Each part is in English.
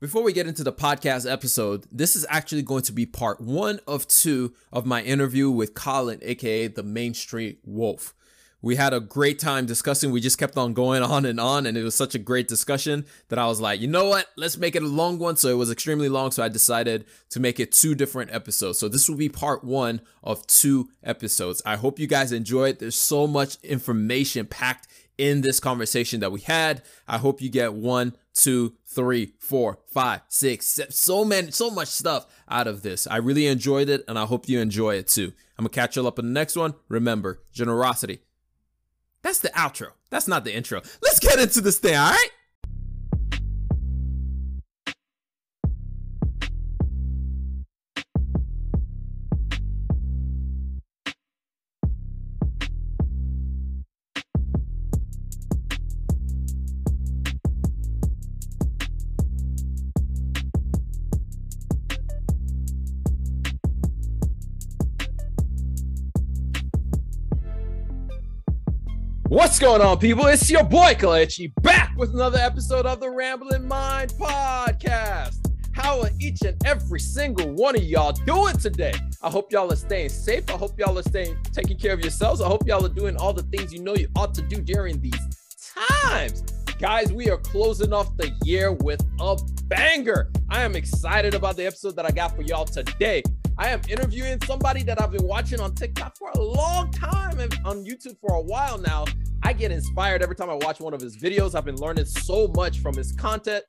Before we get into the podcast episode, this is actually going to be part one of two of my interview with Colin, aka the Main Street Wolf. We had a great time discussing. We just kept on going on and on, and it was such a great discussion that I was like, you know what? Let's make it a long one. So it was extremely long. So I decided to make it two different episodes. So this will be part one of two episodes. I hope you guys enjoy it. There's so much information packed in this conversation that we had. I hope you get one, two, three, four, five, six, seven, so many, so much stuff out of this. I really enjoyed it and I hope you enjoy it too. I'm gonna catch you up in the next one. Remember, generosity. That's the outro. That's not the intro. Let's get into this thing, all right? What's going on, people? It's your boy Kalechi back with another episode of the Rambling Mind Podcast. How are each and every single one of y'all doing today? I hope y'all are staying safe. I hope y'all are staying taking care of yourselves. I hope y'all are doing all the things you know you ought to do during these times. Guys, we are closing off the year with a banger. I am excited about the episode that I got for y'all today. I am interviewing somebody that I've been watching on TikTok for a long time and on YouTube for a while now. I get inspired every time I watch one of his videos. I've been learning so much from his content.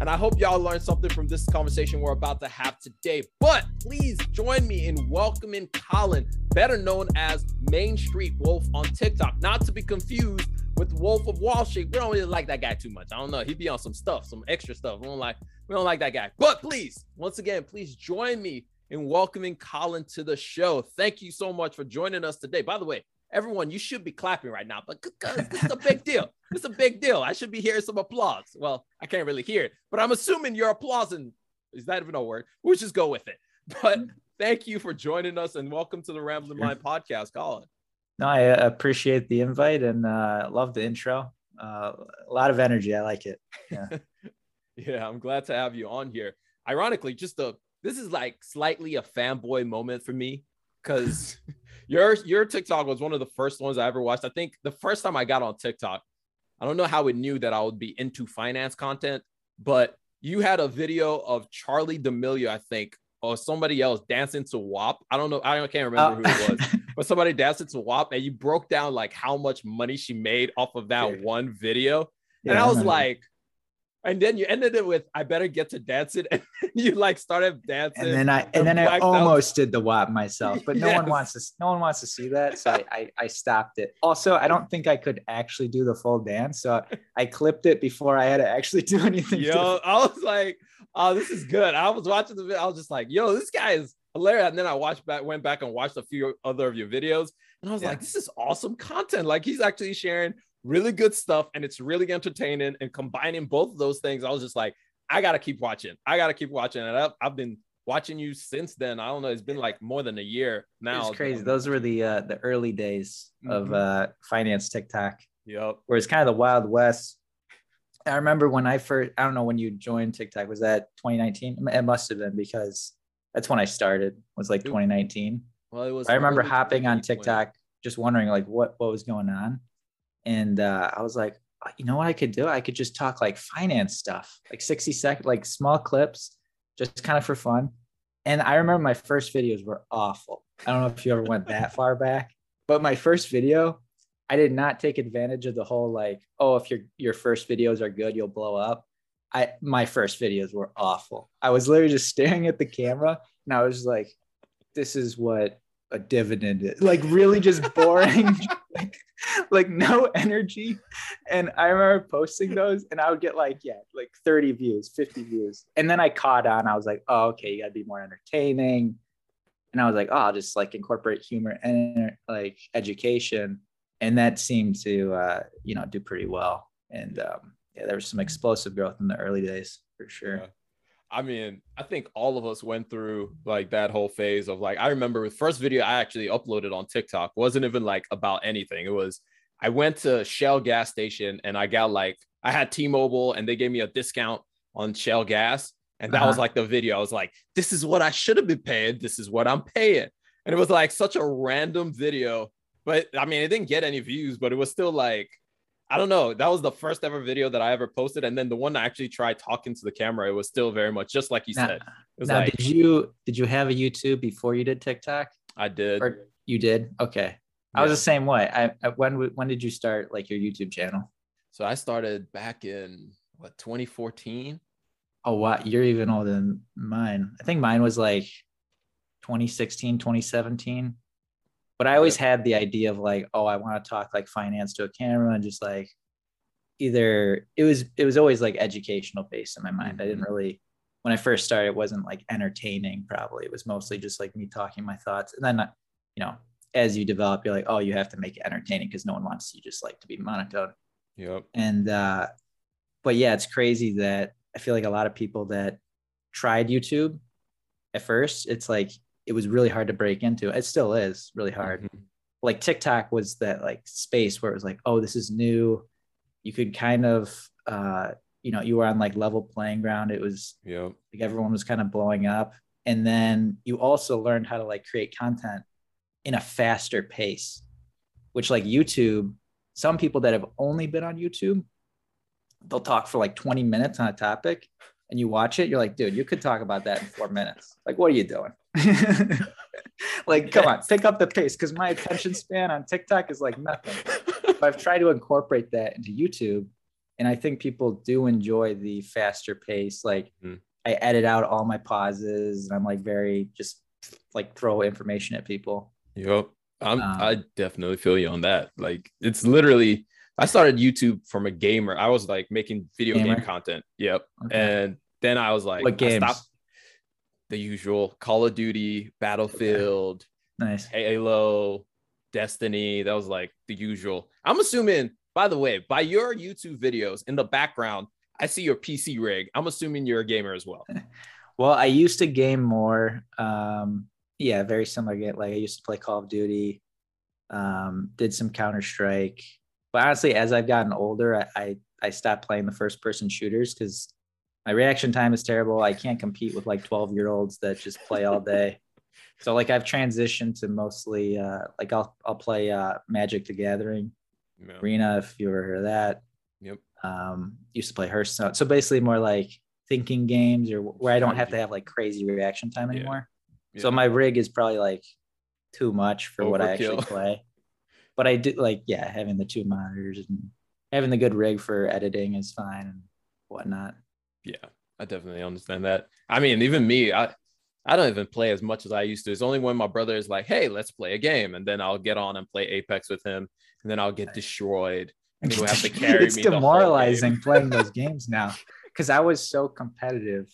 And I hope y'all learned something from this conversation we're about to have today. But please join me in welcoming Colin, better known as Main Street Wolf on TikTok, not to be confused with Wolf of Wall Street. We don't really like that guy too much. I don't know. He'd be on some stuff, some extra stuff. We don't like we don't like that guy. But please, once again, please join me in welcoming Colin to the show. Thank you so much for joining us today. By the way, everyone, you should be clapping right now, but because this is a big deal. It's a big deal. I should be hearing some applause. Well, I can't really hear it, but I'm assuming you're applauding. Is that even a word? We'll just go with it. But thank you for joining us and welcome to the Rambling Mind podcast, Colin. No, I uh, appreciate the invite and uh, love the intro. Uh, a lot of energy. I like it. Yeah. yeah, I'm glad to have you on here. Ironically, just a this is like slightly a fanboy moment for me because your your TikTok was one of the first ones I ever watched. I think the first time I got on TikTok, I don't know how it knew that I would be into finance content, but you had a video of Charli D'Amelio, I think, or somebody else dancing to WAP. I don't know, I can't remember uh, who it was, but somebody dancing to WAP, and you broke down like how much money she made off of that one video. And yeah, I was I like, and then you ended it with I better get to dancing. And you like started dancing. and then I and then I almost out. did the WAP myself but no yes. one wants to no one wants to see that so I, I, I stopped it. Also I don't think I could actually do the full dance so I clipped it before I had to actually do anything yo I was like oh this is good. I was watching the video I was just like yo this guy is hilarious. And then I watched back went back and watched a few other of your videos and I was yeah. like this is awesome content. Like he's actually sharing really good stuff and it's really entertaining and combining both of those things i was just like i gotta keep watching. I gotta keep watching and i've, I've been watching you since then. I don't know it's been like more than a year now. It's crazy. those were the uh the early days mm-hmm. of uh finance tiktok. Yep where it's kind of the wild west. I remember when i first i don't know when you joined tiktok. Was that 2019 it must have been because that's when i started was like 2019 well it was i remember hopping on tiktok just wondering like what what was going on and uh, I was like, uh, you know what I could do? I could just talk like finance stuff, like 60 second, like small clips, just kind of for fun. And I remember my first videos were awful. I don't know if you ever went that far back, but my first video, I did not take advantage of the whole like, oh, if your your first videos are good, you'll blow up. I my first videos were awful. I was literally just staring at the camera and I was like, this is what a dividend is. Like really just boring. like, like no energy. And I remember posting those and I would get like, yeah, like 30 views, 50 views. And then I caught on. I was like, oh, okay, you gotta be more entertaining. And I was like, oh, I'll just like incorporate humor and like education. And that seemed to uh, you know, do pretty well. And um, yeah, there was some explosive growth in the early days for sure. Yeah. I mean, I think all of us went through like that whole phase of like, I remember the first video I actually uploaded on TikTok wasn't even like about anything. It was, I went to Shell gas station and I got like, I had T Mobile and they gave me a discount on Shell Gas. And that uh-huh. was like the video. I was like, this is what I should have been paying. This is what I'm paying. And it was like such a random video. But I mean, it didn't get any views, but it was still like, I don't know. That was the first ever video that I ever posted. And then the one I actually tried talking to the camera, it was still very much just like you now, said. now, like, did you did you have a YouTube before you did TikTok? I did. Or you did? Okay. Yeah. I was the same way. I, I when when did you start like your YouTube channel? So I started back in what 2014 oh wow you're even older than mine i think mine was like 2016 2017 but i always had the idea of like oh i want to talk like finance to a camera and just like either it was it was always like educational based in my mind. I didn't mm-hmm. really when i first started it wasn't like entertaining probably. It was mostly just like me talking my thoughts. And then uh, you know as you develop you're like oh you have to make it entertaining because no one wants you just like to be monotone. Yep. And uh but yeah it's crazy that I feel like a lot of people that tried YouTube at first, it's like it was really hard to break into. It still is really hard. Mm-hmm. Like TikTok was that like space where it was like, oh, this is new. You could kind of uh, you know, you were on like level playing ground. It was yeah, like everyone was kind of blowing up. And then you also learned how to like create content in a faster pace, which like YouTube, some people that have only been on YouTube they'll talk for like 20 minutes on a topic and you watch it, you're like, dude, you could talk about that in four minutes. Like, what are you doing? like, come on, pick up the pace because my attention span on TikTok is like nothing. but I've tried to incorporate that into YouTube. And I think people do enjoy the faster pace. Like, mm. I edit out all my pauses and I'm like very just like throw information at people. Yep. I'm, um, I definitely feel you on that. Like, it's literally, I started YouTube from a gamer. I was like making video gamer. game content. Yep. Okay. And then I was like, what games? The usual Call of Duty, Battlefield, okay. nice, Halo, Destiny. That was like the usual. I'm assuming, by the way, by your YouTube videos in the background, I see your PC rig. I'm assuming you're a gamer as well. well, I used to game more. Um, yeah, very similar. Like I used to play Call of Duty, um, did some Counter Strike, but honestly, as I've gotten older, I I, I stopped playing the first person shooters because my reaction time is terrible. I can't compete with like 12 year olds that just play all day. so like I've transitioned to mostly uh, like I'll I'll play uh, Magic the Gathering, yeah. Arena if you ever heard of that. Yep. Um, used to play Hearthstone. So basically more like thinking games or where I don't have to have like crazy reaction time anymore. Yeah. Yeah. So my rig is probably like too much for Overkill. what I actually play but I do like, yeah, having the two monitors and having the good rig for editing is fine and whatnot. Yeah, I definitely understand that. I mean, even me, I I don't even play as much as I used to. It's only when my brother is like, "Hey, let's play a game," and then I'll get on and play Apex with him, and then I'll get destroyed, and he'll have to carry it's me. It's demoralizing playing those games now because I was so competitive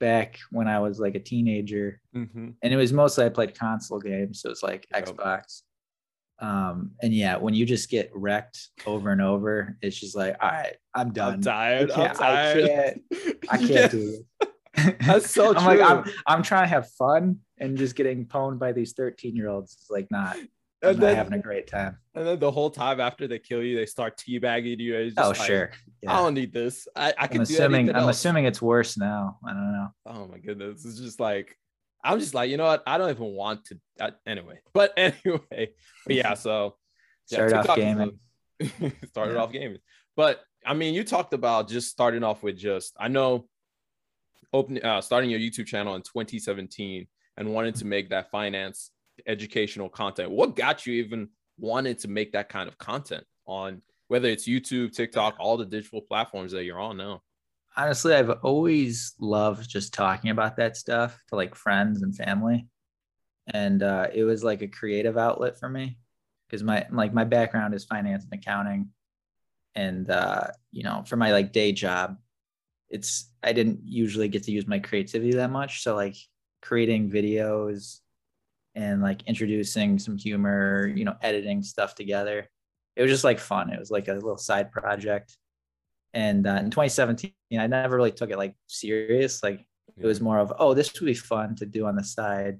back when I was like a teenager, mm-hmm. and it was mostly I played console games, so it's like yep. Xbox. Um, and yeah, when you just get wrecked over and over, it's just like, all right, I'm done. I'm tired. I am tired. I can't, I can't yes. do it. That's so I'm true. like, I'm, I'm trying to have fun and just getting pwned by these 13 year olds is like not, and then, having a great time. And then the whole time after they kill you, they start teabagging you. oh, like, sure. Yeah. I don't need this. I, I can I'm assuming, I'm assuming it's worse now. I don't know. Oh my goodness. It's just like, I'm just like, you know what? I don't even want to. Uh, anyway, but anyway, but yeah. So yeah, started off gaming. started yeah. off gaming, but I mean, you talked about just starting off with just. I know, opening, uh, starting your YouTube channel in 2017 and wanting to make that finance educational content. What got you even wanted to make that kind of content on whether it's YouTube, TikTok, all the digital platforms that you're on now? Honestly, I've always loved just talking about that stuff to like friends and family. And uh, it was like a creative outlet for me because my like my background is finance and accounting. And uh, you know, for my like day job, it's I didn't usually get to use my creativity that much. So like creating videos and like introducing some humor, you know, editing stuff together. It was just like fun. It was like a little side project and uh, in 2017 i never really took it like serious like it was more of oh this would be fun to do on the side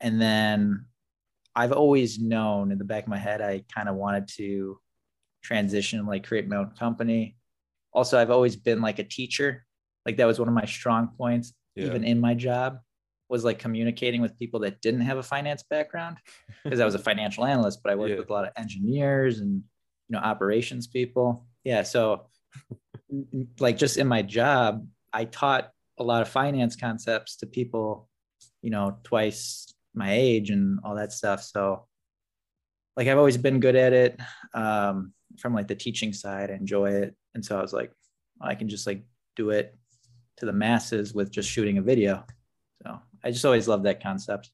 and then i've always known in the back of my head i kind of wanted to transition like create my own company also i've always been like a teacher like that was one of my strong points, yeah. even in my job, was like communicating with people that didn't have a finance background because I was a financial analyst, but I worked yeah. with a lot of engineers and you know operations people. Yeah, so like just in my job, I taught a lot of finance concepts to people, you know, twice my age and all that stuff. So like I've always been good at it. Um, from like the teaching side, I enjoy it. And so I was like, I can just like do it to the masses with just shooting a video. So I just always love that concept.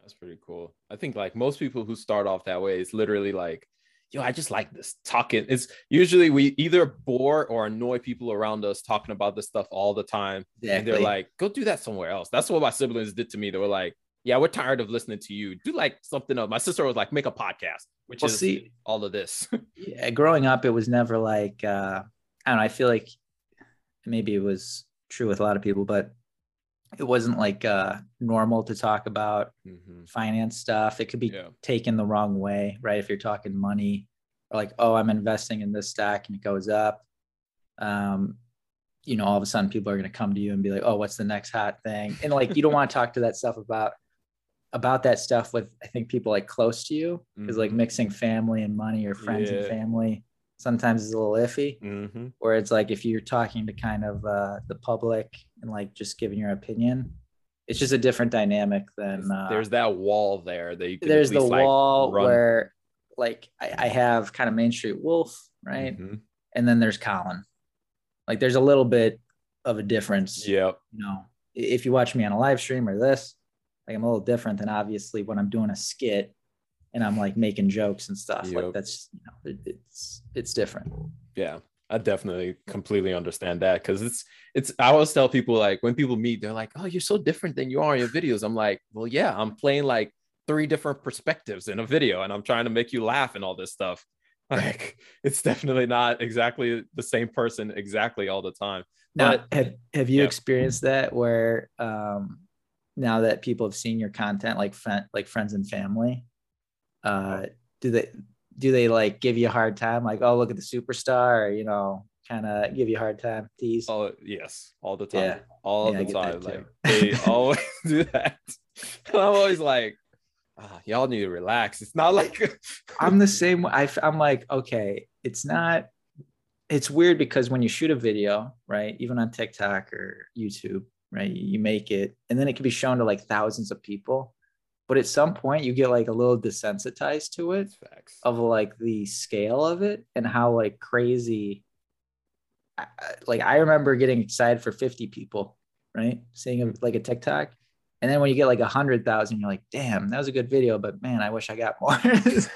That's pretty cool. I think like most people who start off that way, it's literally like, yo, I just like this talking. It's usually we either bore or annoy people around us talking about this stuff all the time. Exactly. And they're like, go do that somewhere else. That's what my siblings did to me. They were like, yeah, we're tired of listening to you. Do like something else. My sister was like, make a podcast, which well, is see, all of this. yeah, growing up, it was never like uh, I don't know. I feel like maybe it was true with a lot of people, but it wasn't like uh, normal to talk about mm-hmm. finance stuff. It could be yeah. taken the wrong way, right? If you're talking money, or like, oh, I'm investing in this stock and it goes up. Um, you know, all of a sudden people are going to come to you and be like, oh, what's the next hot thing? And like, you don't want to talk to that stuff about about that stuff with I think people like close to you because mm-hmm. like mixing family and money or friends yeah. and family sometimes is a little iffy. Mm-hmm. Where it's like if you're talking to kind of uh, the public and like just giving your opinion, it's just a different dynamic than uh, there's that wall there that you there's the like wall run. where like I, I, have kind of Main Street Wolf, right? Mm-hmm. And then there's Colin. Like there's a little bit of a difference. Yeah. You know, if you watch me on a live stream or this, like I'm a little different than obviously when I'm doing a skit and I'm like making jokes and stuff. Yep. Like that's you know, it, it's it's different. Yeah. I definitely completely understand that because it's it's I always tell people like when people meet, they're like, Oh, you're so different than you are in your videos. I'm like, well, yeah, I'm playing like three different perspectives in a video and I'm trying to make you laugh and all this stuff. Like it's definitely not exactly the same person exactly all the time. Now, but, have, have you yeah. experienced that where um now that people have seen your content like friend like friends and family uh do they do they like give you a hard time like oh look at the superstar or, you know kind of give you a hard time tease oh yes all the time yeah. all yeah, the time like they always do that and i'm always like oh, y'all need to relax it's not like i'm the same I, i'm like okay it's not it's weird because when you shoot a video right even on tiktok or youtube right? You make it, and then it can be shown to like thousands of people. But at some point, you get like a little desensitized to it, of like the scale of it and how like crazy. Like I remember getting excited for 50 people, right? Seeing a, like a TikTok, and then when you get like a hundred thousand, you're like, damn, that was a good video, but man, I wish I got more. it,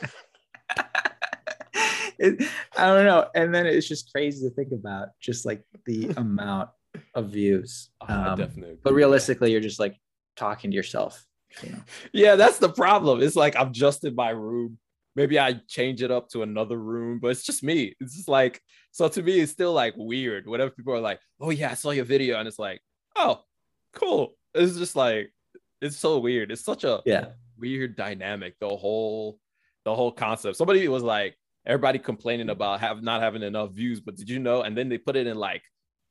I don't know. And then it's just crazy to think about just like the amount of views. Um. But realistically, you're just like talking to yourself. You know? Yeah, that's the problem. It's like I'm just in my room. Maybe I change it up to another room, but it's just me. It's just like so to me, it's still like weird. Whatever people are like, oh yeah, I saw your video, and it's like, oh, cool. It's just like it's so weird. It's such a yeah weird dynamic. The whole the whole concept. Somebody was like, everybody complaining about have not having enough views, but did you know? And then they put it in like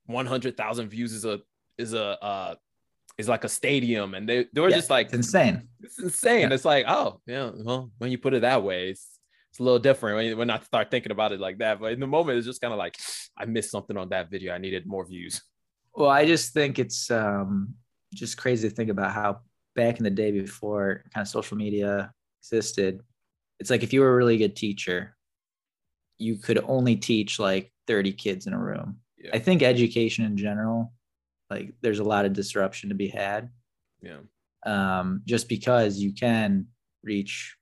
100,000 views is a is a uh is like a stadium and they they were yeah, just like it's insane. It's insane. Yeah. it's like oh yeah well when you put it that way it's it's a little different when, you, when I start thinking about it like that. But in the moment it's just kind of like I missed something on that video. I needed more views. Well I just think it's um just crazy to think about how back in the day before kind of social media existed it's like if you were a really good teacher you could only teach like 30 kids in a room. Yeah. I think education in general, like there's a lot of disruption to be had. Yeah. Um, just because you can reach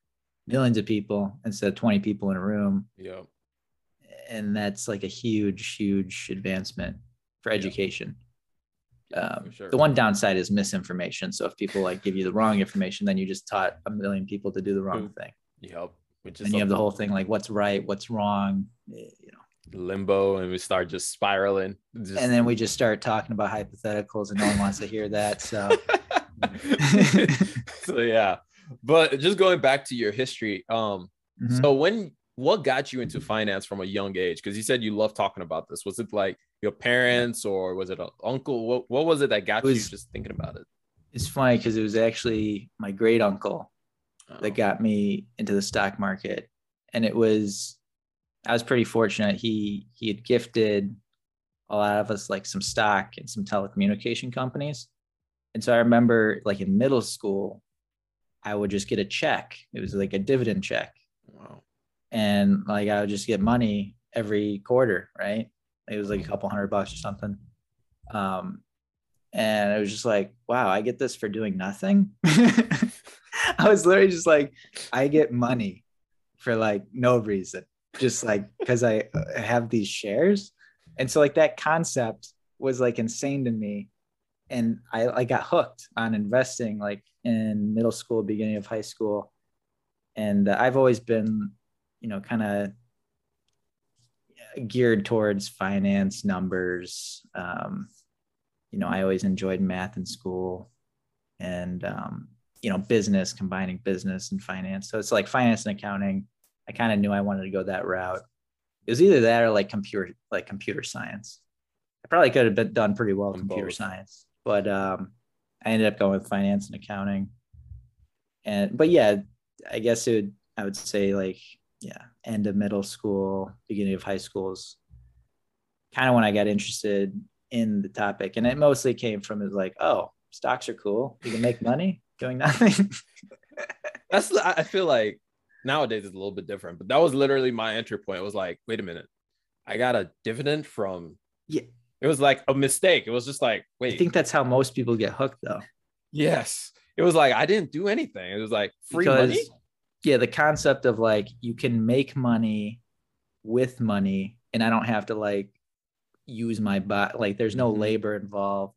millions of people instead of 20 people in a room. Yeah. And that's like a huge, huge advancement for education. Yeah. Um, sure. The one downside is misinformation. So if people like give you the wrong information, then you just taught a million people to do the wrong thing. Yep. Which is and you have the whole thing like what's right, what's wrong. Eh, you know, limbo and we start just spiraling. Just... And then we just start talking about hypotheticals and no one wants to hear that. So, so yeah. But just going back to your history, um, mm-hmm. so when what got you into finance from a young age? Because you said you love talking about this. Was it like your parents or was it an uncle? What, what was it that got was, you just thinking about it? It's funny because it was actually my great uncle oh. that got me into the stock market. And it was, I was pretty fortunate. He, he had gifted a lot of us like some stock and some telecommunication companies. And so I remember like in middle school, I would just get a check. It was like a dividend check. Wow. And like I would just get money every quarter, right? It was like a couple hundred bucks or something. Um, and it was just like, wow, I get this for doing nothing. I was literally just like, I get money for like no reason, just like because I have these shares. And so, like, that concept was like insane to me. And I, I got hooked on investing like in middle school, beginning of high school. And uh, I've always been, you know, kind of geared towards finance numbers. Um, you know, I always enjoyed math in school and, um, you know, business, combining business and finance. So it's like finance and accounting. I kind of knew I wanted to go that route. It was either that or like computer, like computer science. I probably could have been done pretty well in computer both. science, but um, I ended up going with finance and accounting. And but yeah, I guess it would I would say like yeah, end of middle school, beginning of high schools, kind of when I got interested in the topic. And it mostly came from is like, oh, stocks are cool. You can make money doing nothing. That's I feel like nowadays it's a little bit different, but that was literally my entry point. It was like, wait a minute, I got a dividend from yeah. It was like a mistake. It was just like, wait. I think that's how most people get hooked though. Yes. It was like I didn't do anything. It was like free because, money. Yeah, the concept of like you can make money with money and I don't have to like use my body like there's no mm-hmm. labor involved.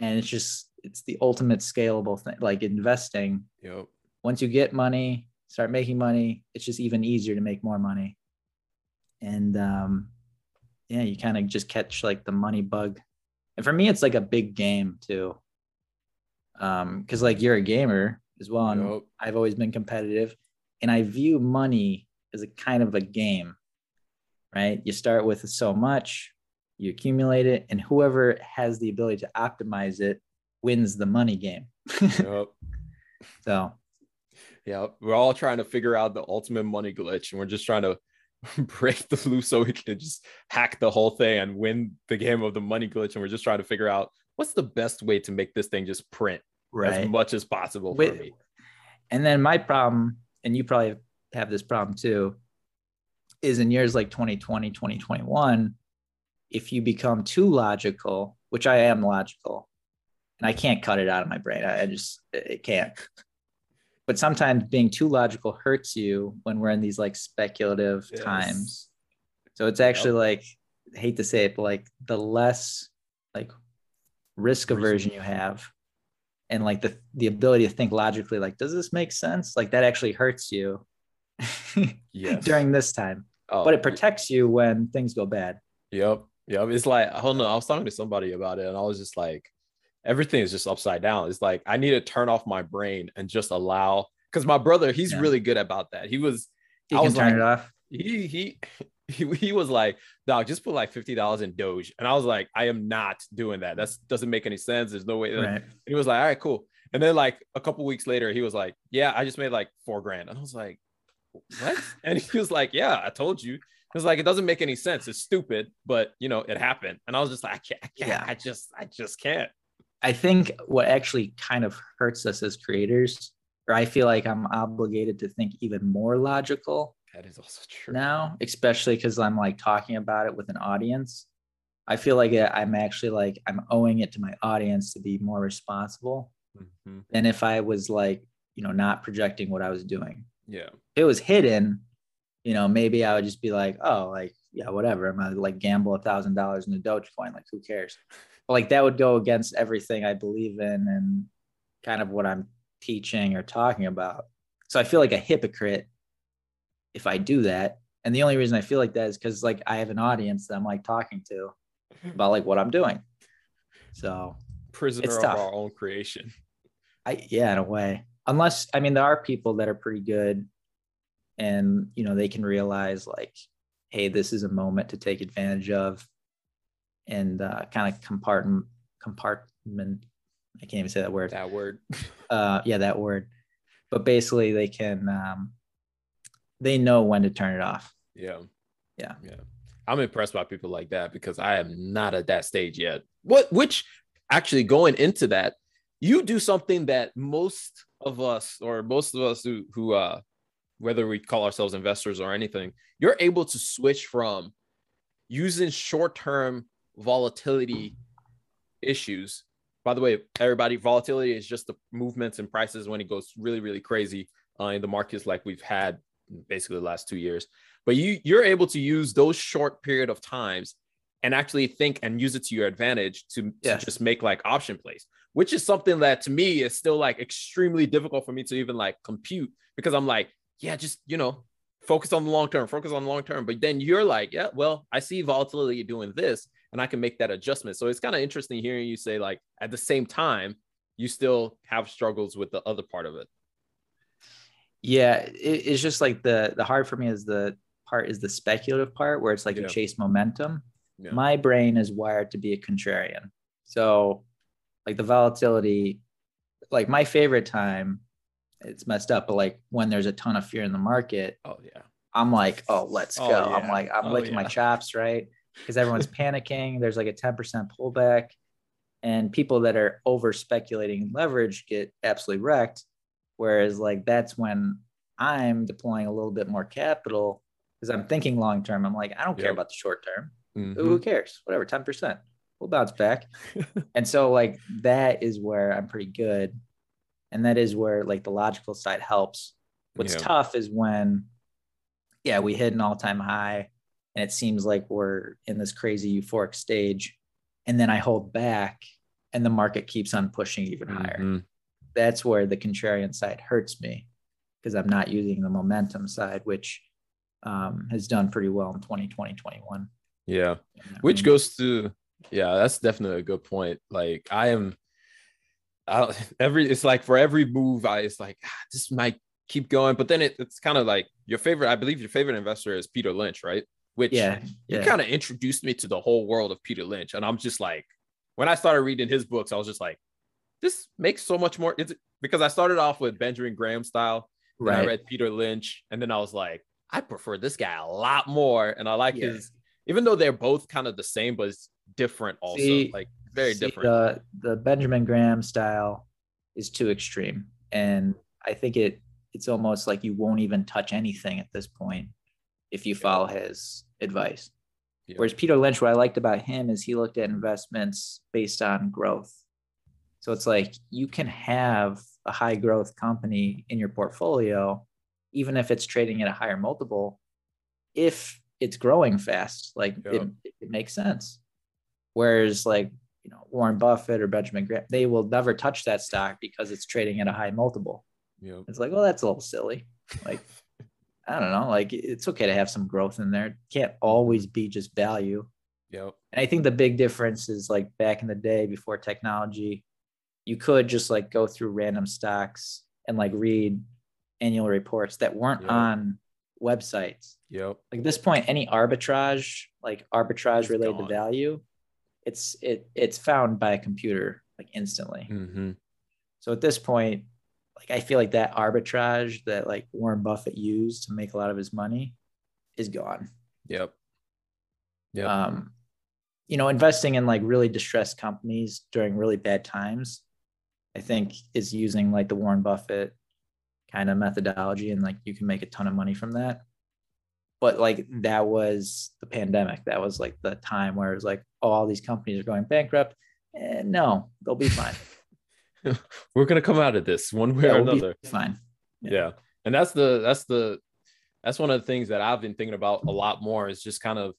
And it's just it's the ultimate scalable thing like investing. Yep. Once you get money, start making money, it's just even easier to make more money. And um yeah, you kind of just catch like the money bug. And for me, it's like a big game too. Um, because like you're a gamer as well, and yep. I've always been competitive, and I view money as a kind of a game, right? You start with so much, you accumulate it, and whoever has the ability to optimize it wins the money game. yep. So, yeah, we're all trying to figure out the ultimate money glitch, and we're just trying to break the loop so we can just hack the whole thing and win the game of the money glitch. And we're just trying to figure out what's the best way to make this thing just print right. as much as possible Wait, for me. And then my problem, and you probably have this problem too, is in years like 2020, 2021, if you become too logical, which I am logical, and I can't cut it out of my brain. I just it can't but sometimes being too logical hurts you when we're in these like speculative yes. times. So it's actually yep. like hate to say it but like the less like risk aversion you have and like the the ability to think logically like does this make sense? Like that actually hurts you yes. during this time. Oh, but it protects you when things go bad. Yep. Yep. It's like i don't know i was talking to somebody about it and i was just like everything is just upside down. It's like I need to turn off my brain and just allow because my brother, he's yeah. really good about that. He was he I was turn like, it off. He he he, he was like, dog, just put like fifty dollars in Doge. And I was like, I am not doing that. That doesn't make any sense. There's no way. Right. he was like, all right, cool. And then like a couple weeks later, he was like, Yeah, I just made like four grand. And I was like, What? and he was like, Yeah, I told you. It was like it doesn't make any sense. It's stupid, but you know, it happened. And I was just like, I can't, I can't, yeah. I just, I just can't. I think what actually kind of hurts us as creators, or I feel like I'm obligated to think even more logical. That is also true. Now, especially because I'm like talking about it with an audience. I feel like I'm actually like I'm owing it to my audience to be more responsible mm-hmm. than if I was like, you know, not projecting what I was doing. Yeah. If it was hidden, you know, maybe I would just be like, oh, like, yeah, whatever. I'm gonna like gamble a thousand dollars in a Dogecoin. Like, who cares? Like that would go against everything I believe in and kind of what I'm teaching or talking about. So I feel like a hypocrite if I do that. And the only reason I feel like that is because like I have an audience that I'm like talking to about like what I'm doing. So prisoner it's of our own creation. I yeah, in a way. Unless I mean there are people that are pretty good and you know they can realize like, hey, this is a moment to take advantage of and uh, kind of compartment compartment. I can't even say that word. That word. uh, yeah, that word. But basically, they can um, they know when to turn it off. Yeah. Yeah. Yeah. I'm impressed by people like that because I am not at that stage yet. What which actually going into that, you do something that most of us or most of us who who uh whether we call ourselves investors or anything, you're able to switch from using short-term volatility issues. By the way, everybody, volatility is just the movements in prices when it goes really, really crazy uh, in the markets like we've had basically the last two years. But you you're able to use those short period of times and actually think and use it to your advantage to, to just make like option plays, which is something that to me is still like extremely difficult for me to even like compute because I'm like, yeah, just you know, focus on the long term, focus on the long term. But then you're like, yeah, well, I see volatility doing this, and I can make that adjustment. So it's kind of interesting hearing you say like at the same time you still have struggles with the other part of it. Yeah, it, it's just like the the hard for me is the part is the speculative part where it's like yeah. you chase momentum. Yeah. My brain is wired to be a contrarian. So like the volatility, like my favorite time, it's messed up, but like when there's a ton of fear in the market, oh yeah. I'm like, oh, let's oh, go. Yeah. I'm like, I'm oh, licking yeah. my chops, right? Because everyone's panicking. There's like a 10% pullback. And people that are over speculating leverage get absolutely wrecked. Whereas, like, that's when I'm deploying a little bit more capital because I'm thinking long term. I'm like, I don't care about the short term. Mm-hmm. Who cares? Whatever, 10%. We'll bounce back. and so, like, that is where I'm pretty good. And that is where, like, the logical side helps. What's yeah. tough is when, yeah, we hit an all time high and it seems like we're in this crazy euphoric stage. And then I hold back and the market keeps on pushing even higher. Mm-hmm that's where the contrarian side hurts me because I'm not using the momentum side, which um, has done pretty well in 2020, 21. Yeah. Which range. goes to, yeah, that's definitely a good point. Like I am, I, every, it's like for every move, I, it's like, ah, this might keep going, but then it, it's kind of like your favorite, I believe your favorite investor is Peter Lynch, right? Which yeah, yeah. kind of introduced me to the whole world of Peter Lynch. And I'm just like, when I started reading his books, I was just like, this makes so much more. It's because I started off with Benjamin Graham style. Right. I read Peter Lynch, and then I was like, I prefer this guy a lot more, and I like yeah. his. Even though they're both kind of the same, but it's different also, see, like very see, different. The the Benjamin Graham style is too extreme, and I think it it's almost like you won't even touch anything at this point if you follow his advice. Yeah. Whereas Peter Lynch, what I liked about him is he looked at investments based on growth. So it's like you can have a high growth company in your portfolio, even if it's trading at a higher multiple, if it's growing fast, like yep. it, it makes sense. Whereas like, you know, Warren Buffett or Benjamin Graham, they will never touch that stock because it's trading at a high multiple. Yep. It's like, well, that's a little silly. Like, I don't know. Like, it's okay to have some growth in there. It can't always be just value. Yep. And I think the big difference is like back in the day before technology, you could just like go through random stocks and like read annual reports that weren't yep. on websites. Yep. Like this point, any arbitrage, like arbitrage it's related gone. to value, it's it it's found by a computer like instantly. Mm-hmm. So at this point, like I feel like that arbitrage that like Warren Buffett used to make a lot of his money is gone. Yep. Yeah. Um, you know, investing in like really distressed companies during really bad times I think is using like the Warren Buffett kind of methodology and like you can make a ton of money from that. But like that was the pandemic. That was like the time where it was like, oh, all these companies are going bankrupt. And no, they'll be fine. We're gonna come out of this one way yeah, or we'll another. fine. Yeah. yeah. And that's the that's the that's one of the things that I've been thinking about a lot more is just kind of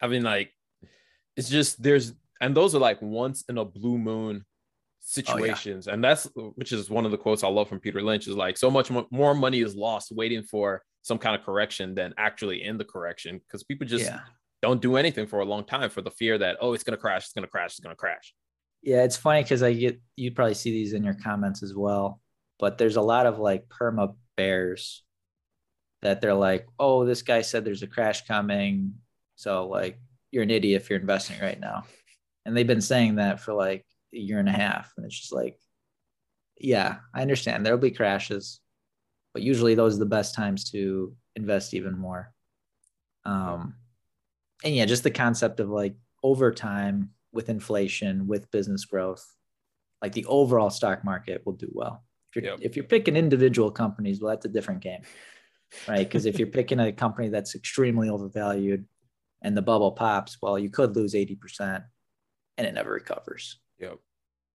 I mean like it's just there's and those are like once in a blue moon situations. Oh, yeah. And that's which is one of the quotes I love from Peter Lynch is like so much more money is lost waiting for some kind of correction than actually in the correction because people just yeah. don't do anything for a long time for the fear that oh it's going to crash it's going to crash it's going to crash yeah it's funny because i get you probably see these in your comments as well but there's a lot of like perma bears that they're like oh this guy said there's a crash coming so like you're an idiot if you're investing right now. And they've been saying that for like a year and a half. And it's just like, yeah, I understand there'll be crashes, but usually those are the best times to invest even more. Um, and yeah, just the concept of like over time with inflation, with business growth, like the overall stock market will do well. If you're, yep. if you're picking individual companies, well, that's a different game, right? Because if you're picking a company that's extremely overvalued and the bubble pops, well, you could lose 80% and it never recovers. Yep.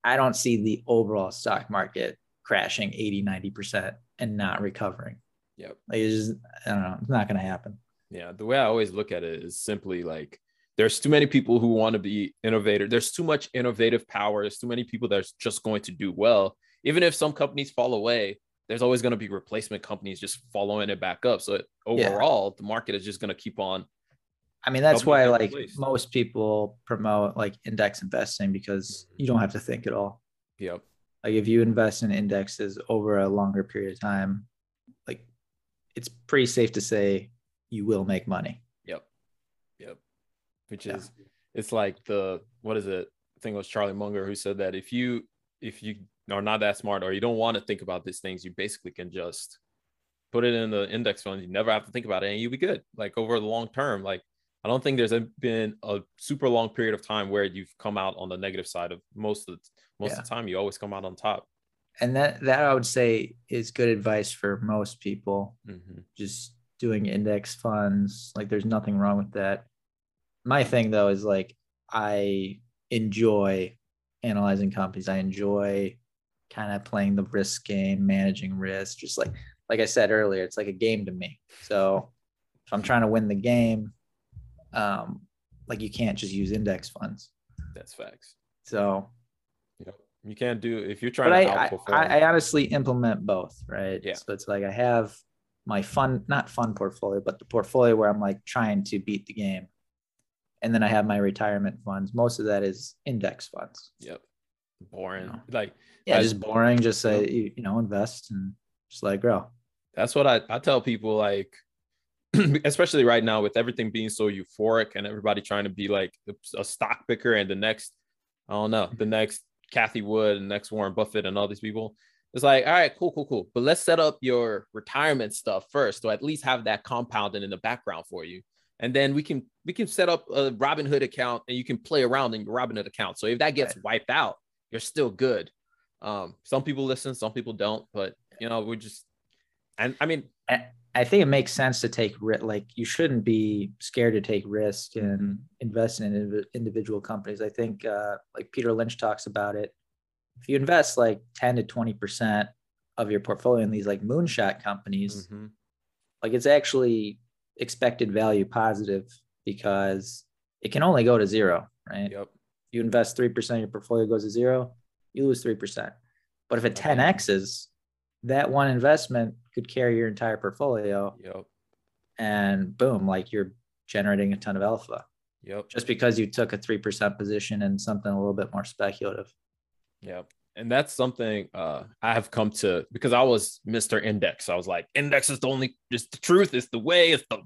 I don't see the overall stock market crashing 80, 90% and not recovering. Yep. Like it's just, I don't know, it's not going to happen. Yeah. The way I always look at it is simply like there's too many people who want to be innovator. There's too much innovative power. There's too many people that's just going to do well. Even if some companies fall away, there's always going to be replacement companies just following it back up. So overall, yeah. the market is just going to keep on I mean, that's why like place. most people promote like index investing because you don't have to think at all. Yep. Like if you invest in indexes over a longer period of time, like it's pretty safe to say you will make money. Which yeah. is it's like the what is it? I think it was Charlie Munger who said that if you if you are not that smart or you don't want to think about these things, you basically can just put it in the index fund. You never have to think about it and you'll be good. Like over the long term, like I don't think there's been a super long period of time where you've come out on the negative side of most of the, most yeah. of the time. You always come out on top. And that that I would say is good advice for most people. Mm-hmm. Just doing index funds, like there's nothing wrong with that. My thing though is like I enjoy analyzing companies. I enjoy kind of playing the risk game, managing risk. Just like like I said earlier, it's like a game to me. So if I'm trying to win the game, um, like you can't just use index funds. That's facts. So yep. you can't do if you're trying but to I, I, I honestly implement both, right? Yeah. So it's like I have my fun, not fun portfolio, but the portfolio where I'm like trying to beat the game. And then I have my retirement funds. Most of that is index funds. Yep. Boring. You know? Like yeah, I, just boring. Just say you, you know, invest and just let grow. That's what I, I tell people like especially right now with everything being so euphoric and everybody trying to be like a stock picker and the next, I don't know, the mm-hmm. next Cathie Wood and next Warren Buffett and all these people. It's like, all right, cool, cool, cool. But let's set up your retirement stuff first, to at least have that compounding in the background for you. And then we can we can set up a Robinhood account and you can play around in your Robinhood account. So if that gets right. wiped out, you're still good. Um, some people listen, some people don't, but you know, we're just and I mean I think it makes sense to take risk. like you shouldn't be scared to take risk and invest in individual companies. I think uh, like Peter Lynch talks about it. If you invest like 10 to 20 percent of your portfolio in these like moonshot companies, mm-hmm. like it's actually expected value positive because it can only go to zero, right? Yep. You invest three percent, of your portfolio goes to zero, you lose three percent. But if it 10x's, that one investment could carry your entire portfolio. Yep. And boom, like you're generating a ton of alpha. Yep. Just because you took a 3% position in something a little bit more speculative. Yep. And that's something uh, I have come to because I was Mr. Index. I was like, index is the only, just the truth, it's the way, it's the,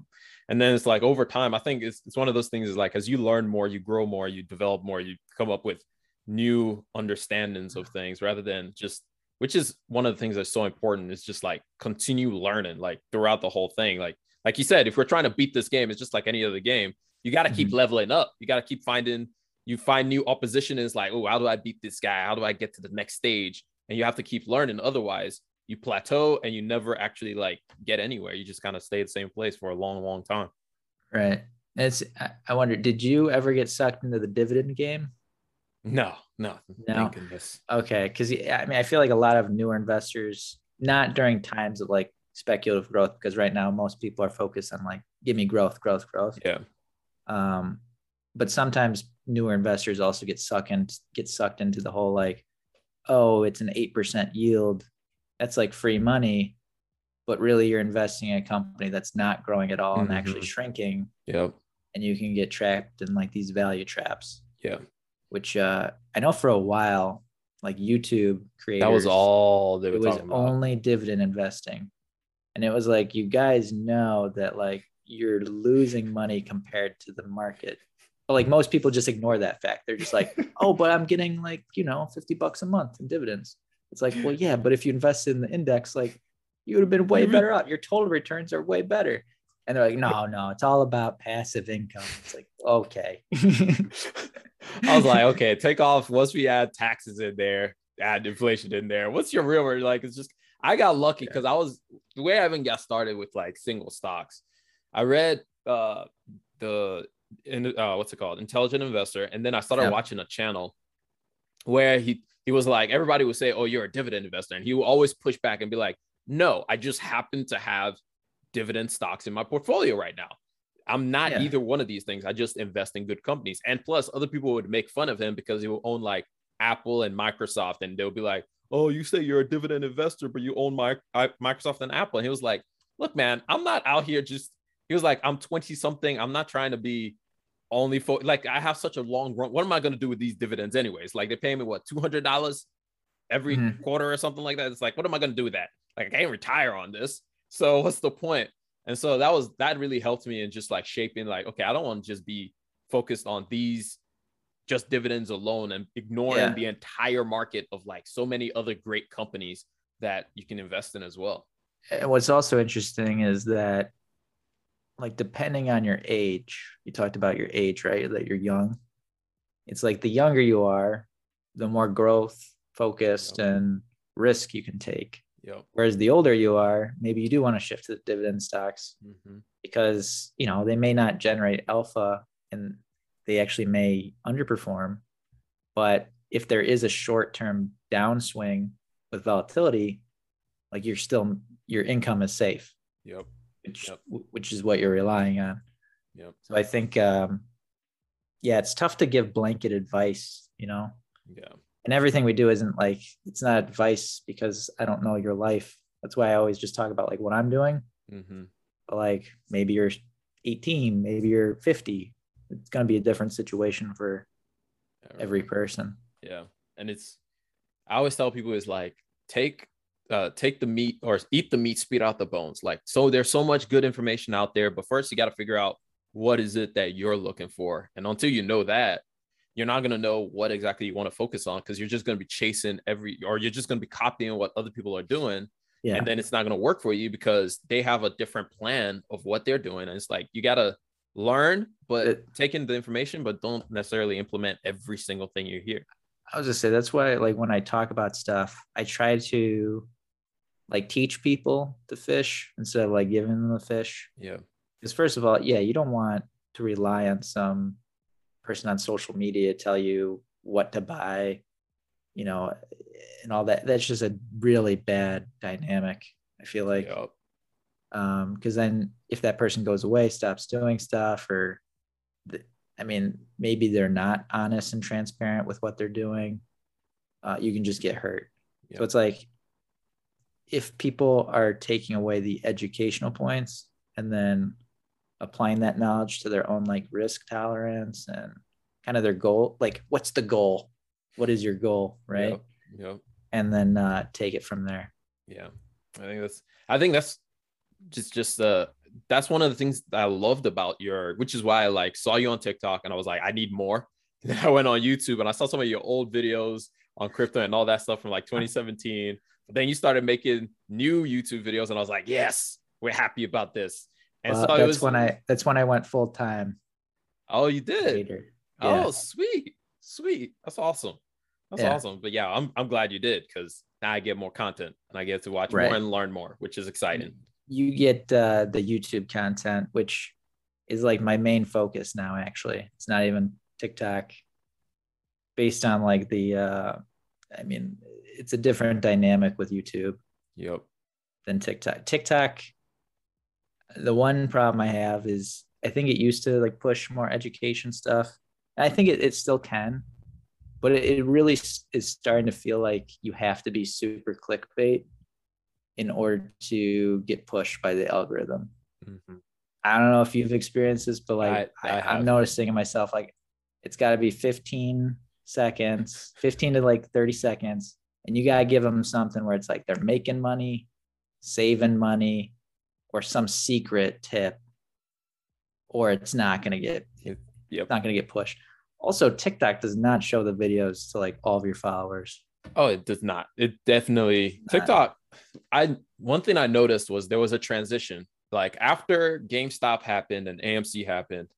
and then it's like over time, I think it's, it's one of those things is like, as you learn more, you grow more, you develop more, you come up with new understandings of things rather than just which is one of the things that's so important is just like continue learning like throughout the whole thing like like you said if we're trying to beat this game it's just like any other game you got to mm-hmm. keep leveling up you got to keep finding you find new opposition is like oh how do i beat this guy? How do i get to the next stage? And you have to keep learning. Otherwise you plateau and you never actually like get anywhere. You just kind of stay the same place for a long long time. Right. It's i wonder did you ever get sucked into the dividend game? No, no, no. Okay, because I mean, I feel like a lot of newer investors, not during times of like speculative growth, because right now most people are focused on like, give me growth, growth, growth. Yeah. Um, but sometimes newer investors also get sucked in, get sucked into the whole like, oh, it's an eight percent yield, that's like free money, but really you're investing in a company that's not growing at all mm-hmm. and actually shrinking. Yep. And you can get trapped in like these value traps. Yeah which uh, I know for a while, like YouTube creators, that was all they were it was only dividend investing, and it was like you guys know that like you're losing money compared to the market. But like most people just ignore that fact. They're just like, oh, but I'm getting like, you know, 50 bucks a month in dividends. It's like, well, yeah, but if you invest in the index, like you would have been way better off. Your total returns are way better. And they're like, no, no, it's all about passive income. It's like, okay. I was like, okay, take off once we add taxes in there, add inflation in there. What's your real word? Like, it's just I got lucky because I was the way I even got started with like single stocks. I read uh the in uh what's it called? Intelligent Investor, and then I started yeah. watching a channel where he he was like everybody would say, "Oh, you're a dividend investor," and he would always push back and be like, "No, I just happen to have dividend stocks in my portfolio right now." I'm not yeah. either one of these things. I just invest in good companies. And plus, other people would make fun of him because he will own like Apple and Microsoft, and they'll be like, "Oh, you say you're a dividend investor, but you own my Microsoft and Apple." And he was like, "Look, man, I'm not out here just." He was like, "I'm 20 something. I'm not trying to be only for like I have such a long run. What am I going to do with these dividends anyways? Like they pay me what two hundred dollars every mm-hmm. quarter or something like that. It's like, what am I going to do with that? Like I can't retire on this. So what's the point? And so that was that really helped me in just like shaping like, okay, I don't want to just be focused on these just dividends alone and ignoring yeah. the entire market of like so many other great companies that you can invest in as well. And what's also interesting is that like depending on your age, you talked about your age, right? That you're young. It's like the younger you are, the more growth focused yep. and risk you can take. Yep. Whereas the older you are, maybe you do want to shift to the dividend stocks mm-hmm. because you know they may not generate alpha and they actually may underperform. But if there is a short-term downswing with volatility, like you're still your income is safe. Yep. Which, yep. which is what you're relying on. Yep. So I think um yeah, it's tough to give blanket advice, you know. Yeah and everything we do isn't like it's not advice because I don't know your life. That's why I always just talk about like what I'm doing. Mm-hmm. But like maybe you're 18, maybe you're 50. It's gonna be a different situation for yeah, every person. Yeah, and it's I always tell people is like take uh, take the meat or eat the meat, spit out the bones. Like, so there's so much good information out there, but first you got to figure out what is it that you're looking for. And until you know that, you're not going to know what exactly you want to focus on because you're just going to be chasing every or you're just going to be copying what other people are doing yeah. and then it's not going to work for you because they have a different plan of what they're doing and it's like you got to learn but it, take in the information but don't necessarily implement every single thing you hear i was just say that's why like when i talk about stuff i try to like teach people to fish instead of like giving them the fish yeah because first of all yeah you don't want to rely on some person on social media to tell you what to buy, you know, and all that. That's just a really bad dynamic. I feel like, yep. um, because then if that person goes away, stops doing stuff, or, the, I mean, maybe they're not honest and transparent with what they're doing, uh, you can just get hurt. Yep. So it's like, if people are taking away the educational points and then applying that knowledge to their own like risk tolerance and kind of their goal like what's the goal? What is your goal right? Yep, yep. and then uh take it from there. Yeah. I think that's i think that's just just uh that's one of the things that i loved about your which is why i like saw you on tiktok and i was like i need more. And then i went on youtube and i saw some of your old videos on crypto and all that stuff from like 2017 but then you started making new youtube videos and i was like yes we're happy about this and so that's was, when I that's when I went full time. Oh, you did. Yeah. Oh, sweet, sweet. That's awesome. That's yeah. awesome. But yeah, I'm I'm glad you did because now I get more content and I get to watch right. more and learn more, which is exciting. You get uh, the YouTube content, which is like my main focus now. Actually, it's not even TikTok. Based on like the, uh, I mean, it's a different dynamic with YouTube. Yep. Than TikTok. TikTok the one problem I have is I think it used to like push more education stuff. I think it, it still can, but it, it really is starting to feel like you have to be super clickbait in order to get pushed by the algorithm. Mm-hmm. I don't know if you've experienced this, but like I, I am noticing in myself, like it's got to be 15 seconds, 15 to like 30 seconds, and you got to give them something where it's like they're making money, saving money, or some secret tip or it's not going to get Yep. It's not going to get pushed. Also, TikTok does not show the videos to like all of your followers. Oh, it does not. It definitely TikTok. I one thing I noticed was there was a transition. Like after GameStop happened and AMC happened,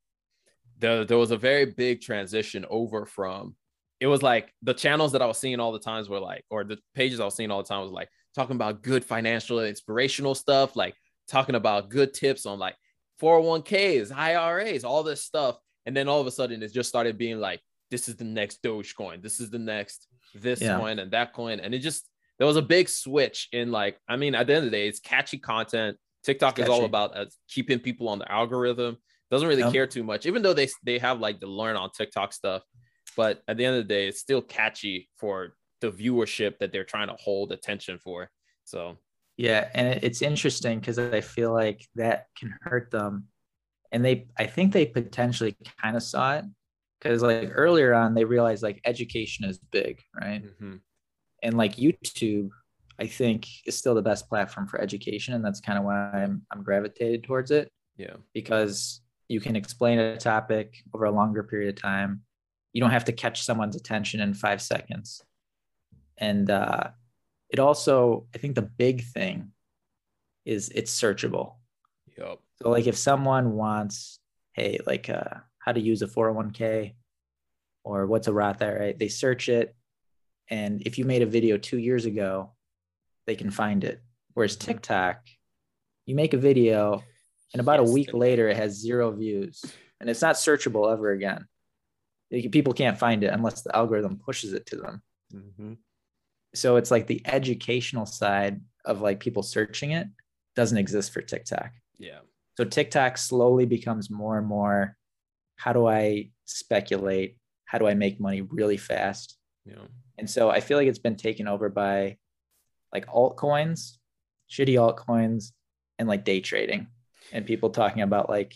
there, there was a very big transition over from it was like the channels that I was seeing all the times were like, or the pages I was seeing all the time was like talking about good financial inspirational stuff, like talking about good tips on like 401ks, IRAs, all this stuff. And then all of a sudden it just started being like, this is the next Dogecoin, this is the next this yeah. coin and that coin. And it just there was a big switch in like, I mean, at the end of the day, it's catchy content. TikTok is all about uh, keeping people on the algorithm. Doesn't really care too much, even though they they have like the learn on TikTok stuff. But at the end of the day, it's still catchy for the viewership that they're trying to hold attention for. So yeah, and it's interesting because I feel like that can hurt them, and they I think they potentially kind of saw it because like earlier on they realized like education is big, right? Mm-hmm. And like YouTube, I think is still the best platform for education, and that's kind of why I'm I'm gravitated towards it. Yeah, because you can explain a topic over a longer period of time. You don't have to catch someone's attention in five seconds, and uh, it also I think the big thing is it's searchable. Yep. So like if someone wants, hey, like uh, how to use a 401k or what's a Roth IRA, they search it, and if you made a video two years ago, they can find it. Whereas mm-hmm. TikTok, you make a video and about yes, a week later it has zero views and it's not searchable ever again people can't find it unless the algorithm pushes it to them. Mm-hmm. so it's like the educational side of like people searching it doesn't exist for tiktok. Yeah. So tiktok slowly becomes more and more how do i speculate? How do i make money really fast? Yeah. And so i feel like it's been taken over by like altcoins shitty altcoins and like day trading and people talking about like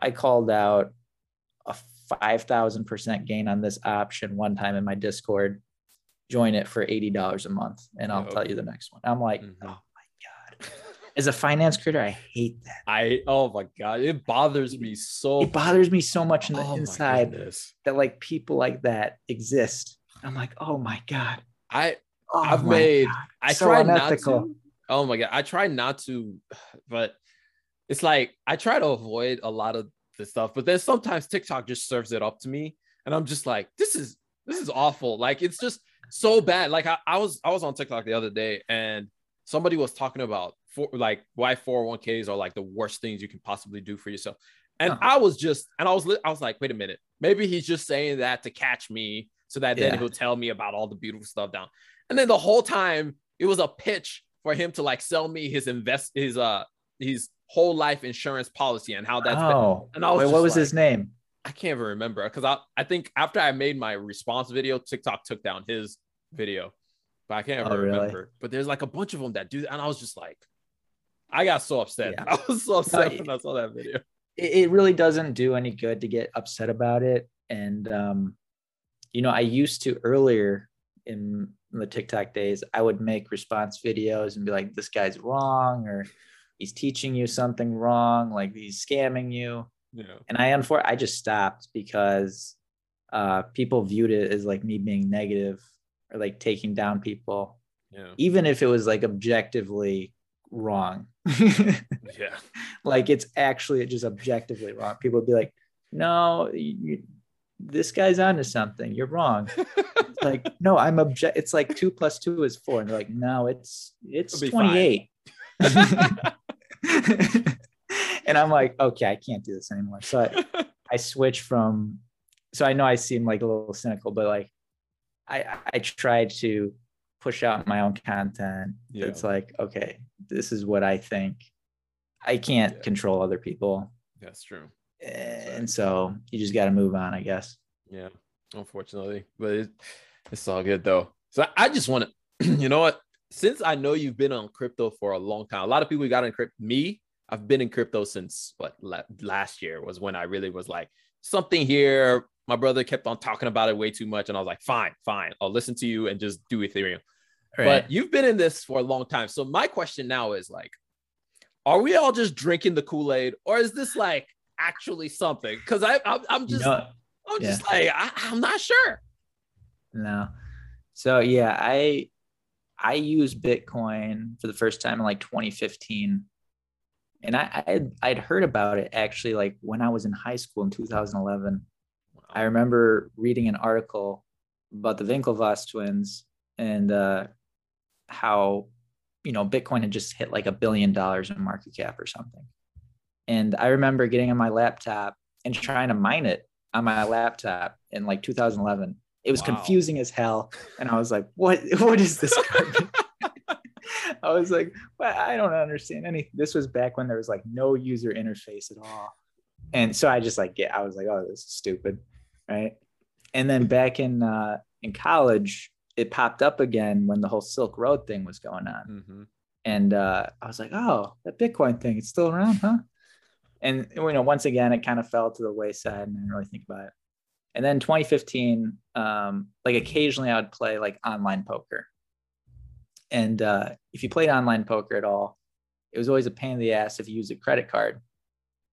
I called out a 5000% gain on this option one time in my Discord. Join it for $80 a month and I'll tell you the next one. I'm like, mm-hmm. oh my God. As a finance creator, I hate that. I oh my god, it bothers me so. It bothers me so much in the oh inside that like people like that exist. I'm like, oh my god. I oh I've made god. I so try unethical. not to. Oh my god, I try not to, but it's like I try to avoid a lot of the stuff, but then sometimes TikTok just serves it up to me, and I'm just like, this is this is awful. Like it's just so bad. Like I, I was I was on TikTok the other day, and somebody was talking about for like why 401ks are like the worst things you can possibly do for yourself. And uh-huh. I was just, and I was, I was like, wait a minute, maybe he's just saying that to catch me, so that yeah. then he'll tell me about all the beautiful stuff down. And then the whole time it was a pitch for him to like sell me his invest, his uh, his whole life insurance policy and how that's oh. been. And I was Wait, what was like, his name? I can't even remember because I, I think after I made my response video, TikTok took down his video, but I can't oh, remember. Really? But there's like a bunch of them that do, and I was just like, I got so upset. Yeah. I was so upset no, when I saw that video. It really doesn't do any good to get upset about it. And um, you know, I used to earlier in the TikTok days, I would make response videos and be like, "This guy's wrong," or he's teaching you something wrong, like he's scamming you. Yeah. And I unfor I just stopped because uh, people viewed it as like me being negative or like taking down people. Yeah. Even if it was like objectively wrong. yeah. Like it's actually just objectively wrong. People would be like, no, you, this guy's onto something. You're wrong. like, no, I'm object. It's like two plus two is four. And they're like, no, it's it's 28. and I'm like, okay, I can't do this anymore. So I, I switched from, so I know I seem like a little cynical, but like I, I tried to push out my own content. Yeah. It's like, okay, this is what I think. I can't yeah. control other people. That's true. And so you just got to move on, I guess. Yeah, unfortunately, but it, it's all good though. So I just want to, you know what? Since I know you've been on crypto for a long time, a lot of people got in crypto. Me, I've been in crypto since what last year was when I really was like something here. My brother kept on talking about it way too much, and I was like, fine, fine, I'll listen to you and just do Ethereum. Right. But you've been in this for a long time. So my question now is like, are we all just drinking the Kool-Aid, or is this like actually something because I I'm, I'm just I'm yeah. just like I, I'm not sure. No. So yeah, I I used Bitcoin for the first time in like 2015. And I I'd, I'd heard about it actually like when I was in high school in 2011. Wow. I remember reading an article about the Winklevoss twins and uh, how you know Bitcoin had just hit like a billion dollars in market cap or something. And I remember getting on my laptop and trying to mine it on my laptop in like 2011 it was wow. confusing as hell. And I was like, what, what is this? I was like, well, I don't understand anything. This was back when there was like no user interface at all. And so I just like, yeah, I was like, oh, this is stupid. Right. And then back in, uh, in college, it popped up again when the whole Silk Road thing was going on. Mm-hmm. And uh, I was like, oh, that Bitcoin thing, it's still around, huh? And you know, once again, it kind of fell to the wayside and I didn't really think about it. And then 2015, um, like occasionally I would play like online poker. And uh, if you played online poker at all, it was always a pain in the ass if you used a credit card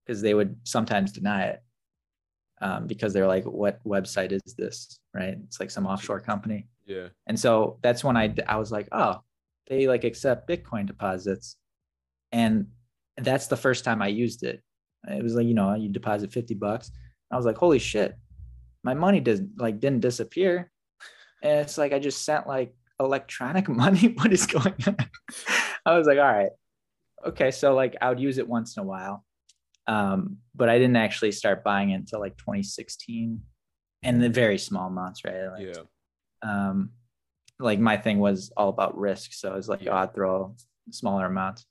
because they would sometimes deny it um, because they're like, what website is this? Right. It's like some offshore company. Yeah. And so that's when I, I was like, oh, they like accept Bitcoin deposits. And that's the first time I used it. It was like, you know, you deposit 50 bucks. I was like, holy shit, my money does like didn't disappear. And it's like I just sent like electronic money. what is going on? I was like, all right. Okay. So like I would use it once in a while. Um, but I didn't actually start buying it until like 2016 and the very small amounts, right? Like, yeah. Um, like my thing was all about risk. So I was like, oh, I'd throw smaller amounts.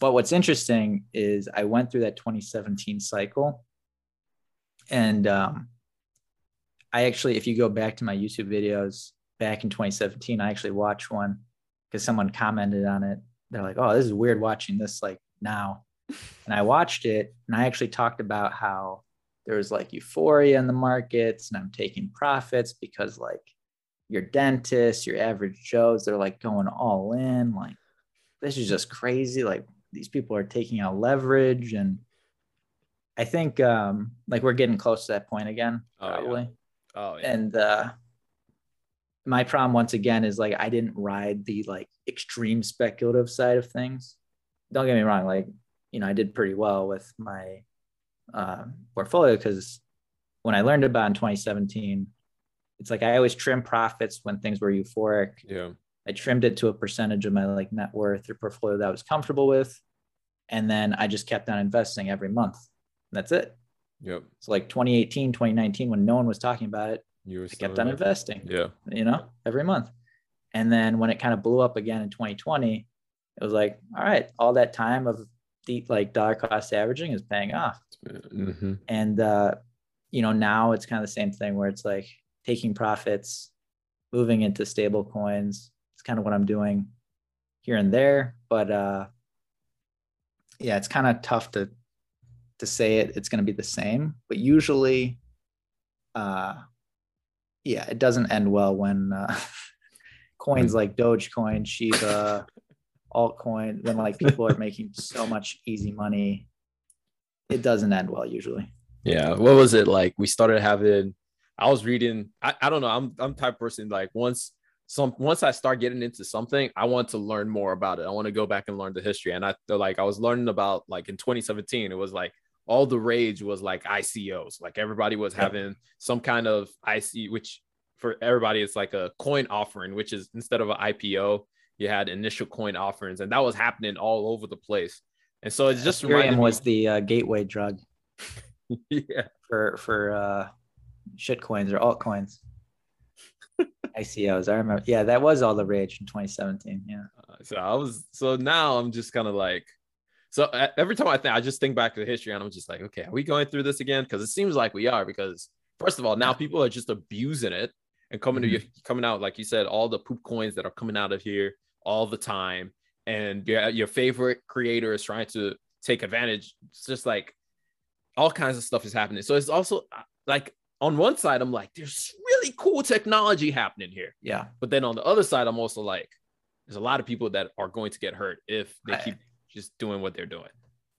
But what's interesting is I went through that 2017 cycle and um, I actually, if you go back to my YouTube videos back in 2017, I actually watched one because someone commented on it. They're like, oh, this is weird watching this like now. And I watched it and I actually talked about how there was like euphoria in the markets and I'm taking profits because like your dentists, your average Joes, they're like going all in. Like, this is just crazy. Like, these people are taking out leverage. And I think um, like we're getting close to that point again, probably. Oh, yeah. Oh, yeah. And uh, my problem once again is like I didn't ride the like extreme speculative side of things. Don't get me wrong, like you know I did pretty well with my uh, portfolio because when I learned about in 2017, it's like I always trim profits when things were euphoric. Yeah. I trimmed it to a percentage of my like net worth or portfolio that I was comfortable with. And then I just kept on investing every month. That's it. Yep. So like 2018, 2019, when no one was talking about it, you were I kept on investing. Yeah. You know, every month. And then when it kind of blew up again in 2020, it was like, all right, all that time of deep like dollar cost averaging is paying off. Mm-hmm. And uh, you know, now it's kind of the same thing where it's like taking profits, moving into stable coins. It's kind of what I'm doing here and there. But uh yeah, it's kind of tough to to say it, it's going to be the same. But usually, uh, yeah, it doesn't end well when uh, coins like Dogecoin, Shiba, altcoin, when like people are making so much easy money, it doesn't end well usually. Yeah. What was it like? We started having. I was reading. I, I don't know. I'm I'm type person like once some once I start getting into something, I want to learn more about it. I want to go back and learn the history. And I like I was learning about like in 2017, it was like all the rage was like ICOs. Like everybody was having some kind of IC, which for everybody it's like a coin offering, which is instead of an IPO, you had initial coin offerings, and that was happening all over the place. And so it's just Ethereum was the uh, gateway drug. yeah, for for uh, shit coins or altcoins. ICOs. I remember. Yeah, that was all the rage in 2017. Yeah. Uh, so I was. So now I'm just kind of like, so every time I think, I just think back to the history, and I'm just like, okay, are we going through this again? Because it seems like we are. Because first of all, now people are just abusing it and coming mm-hmm. to you, coming out, like you said, all the poop coins that are coming out of here all the time, and your your favorite creator is trying to take advantage. It's just like all kinds of stuff is happening. So it's also uh, like on one side, I'm like, there's really cool technology happening here. Yeah. But then on the other side, I'm also like, there's a lot of people that are going to get hurt if they keep just doing what they're doing.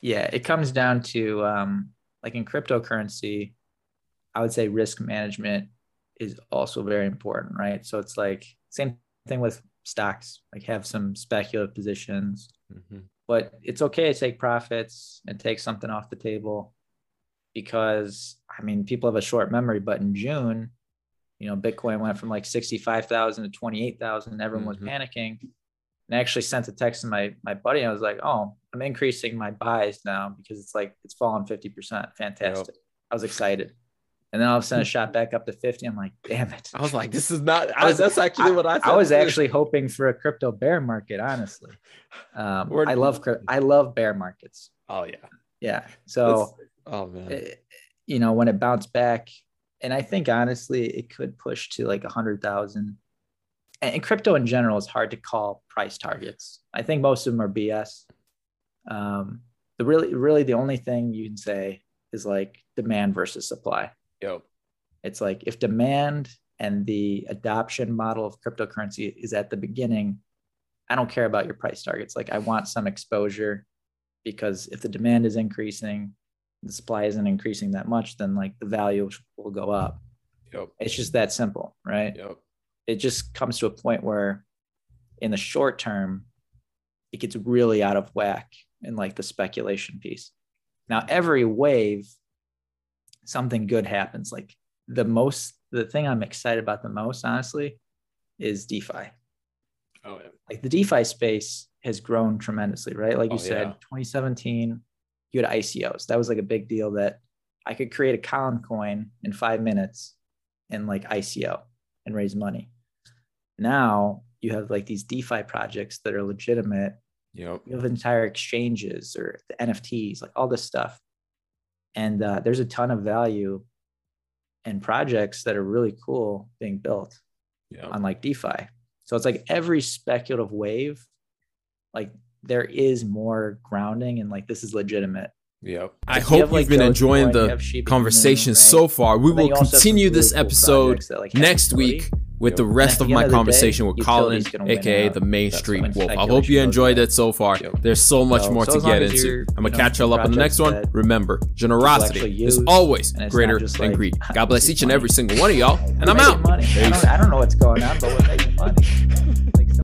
Yeah, it comes down to um, like in cryptocurrency, I would say risk management is also very important, right? So it's like same thing with stocks, like have some speculative positions, mm-hmm. but it's okay to take profits and take something off the table because I mean, people have a short memory, but in June, you know, Bitcoin went from like 65,000 to 28,000. Everyone mm-hmm. was panicking. And I actually sent a text to my, my buddy. I was like, oh, I'm increasing my buys now because it's like, it's fallen 50%. Fantastic. Yep. I was excited. And then all of a sudden it shot back up to 50. I'm like, damn it. I was like, this is not, I was, that's actually what I I was actually hoping for a crypto bear market, honestly. Um, I love, I love bear markets. Oh yeah. Yeah. So, oh man, it, eh, you know, when it bounced back, and I think honestly, it could push to like a hundred thousand. And crypto in general is hard to call price targets. I think most of them are BS. Um, the really, really, the only thing you can say is like demand versus supply. Yep. It's like if demand and the adoption model of cryptocurrency is at the beginning, I don't care about your price targets. Like I want some exposure because if the demand is increasing, the supply isn't increasing that much, then like the value will go up. Yep. It's just that simple, right? Yep. It just comes to a point where in the short term, it gets really out of whack in like the speculation piece. Now, every wave, something good happens. Like the most, the thing I'm excited about the most, honestly, is DeFi. Oh, yeah. Like the DeFi space has grown tremendously, right? Like you oh, said, yeah. 2017, you had ICOs. That was like a big deal that I could create a Colin coin in five minutes and like ICO and raise money. Now you have like these DeFi projects that are legitimate. Yep. You have entire exchanges or the NFTs, like all this stuff. And uh, there's a ton of value and projects that are really cool being built yep. on like DeFi. So it's like every speculative wave, like there is more grounding and like this is legitimate. Yeah. I hope you have, like, you've been enjoying the conversation right? so far. We will continue this really episode cool like next week with the rest of my conversation day, with Colin, aka the Main Street Wolf. I hope you enjoyed it so far. There's so much more so to get into. I'm gonna catch y'all up on the next one. Remember, generosity is always greater than greed. God bless each and every single one of y'all, and I'm out. I don't, I don't know what's going on, but we're making money.